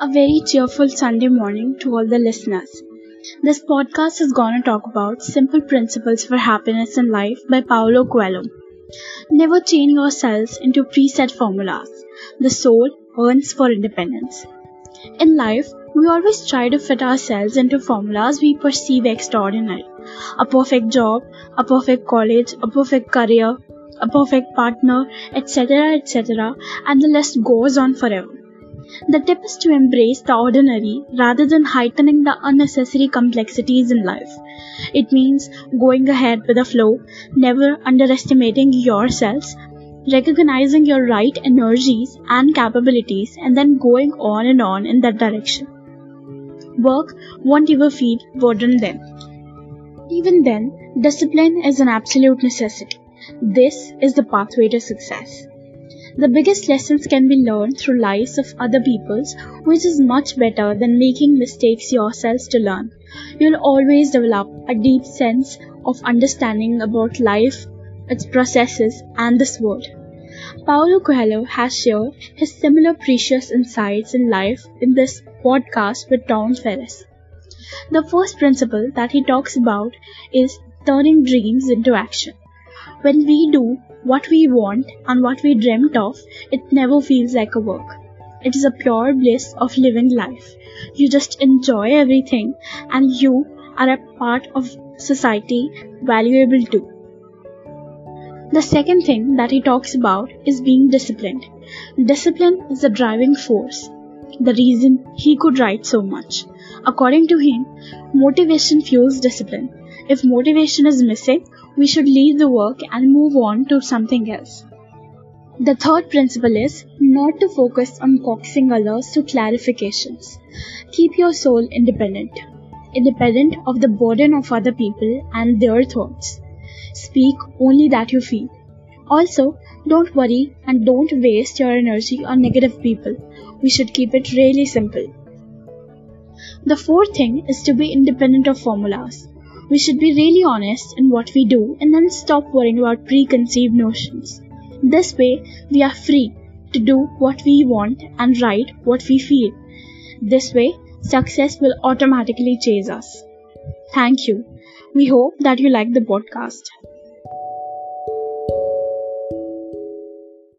A very cheerful Sunday morning to all the listeners. This podcast is going to talk about simple principles for happiness in life by Paulo Coelho. Never chain yourselves into preset formulas. The soul earns for independence. In life, we always try to fit ourselves into formulas we perceive extraordinary. A perfect job, a perfect college, a perfect career, a perfect partner, etc., etc., and the list goes on forever. The tip is to embrace the ordinary rather than heightening the unnecessary complexities in life. It means going ahead with the flow, never underestimating yourselves, recognizing your right energies and capabilities, and then going on and on in that direction. Work won't ever feel burden then. Even then, discipline is an absolute necessity. This is the pathway to success. The biggest lessons can be learned through lives of other people's, which is much better than making mistakes yourselves to learn. You'll always develop a deep sense of understanding about life, its processes, and this world. Paulo Coelho has shared his similar precious insights in life in this podcast with Tom Ferriss. The first principle that he talks about is turning dreams into action. When we do what we want and what we dreamt of, it never feels like a work. It is a pure bliss of living life. You just enjoy everything and you are a part of society, valuable too. The second thing that he talks about is being disciplined. Discipline is the driving force, the reason he could write so much. According to him, motivation fuels discipline. If motivation is missing, we should leave the work and move on to something else. The third principle is not to focus on coaxing others to clarifications. Keep your soul independent, independent of the burden of other people and their thoughts. Speak only that you feel. Also, don't worry and don't waste your energy on negative people. We should keep it really simple. The fourth thing is to be independent of formulas. We should be really honest in what we do and then stop worrying about preconceived notions. This way, we are free to do what we want and write what we feel. This way, success will automatically chase us. Thank you. We hope that you like the podcast.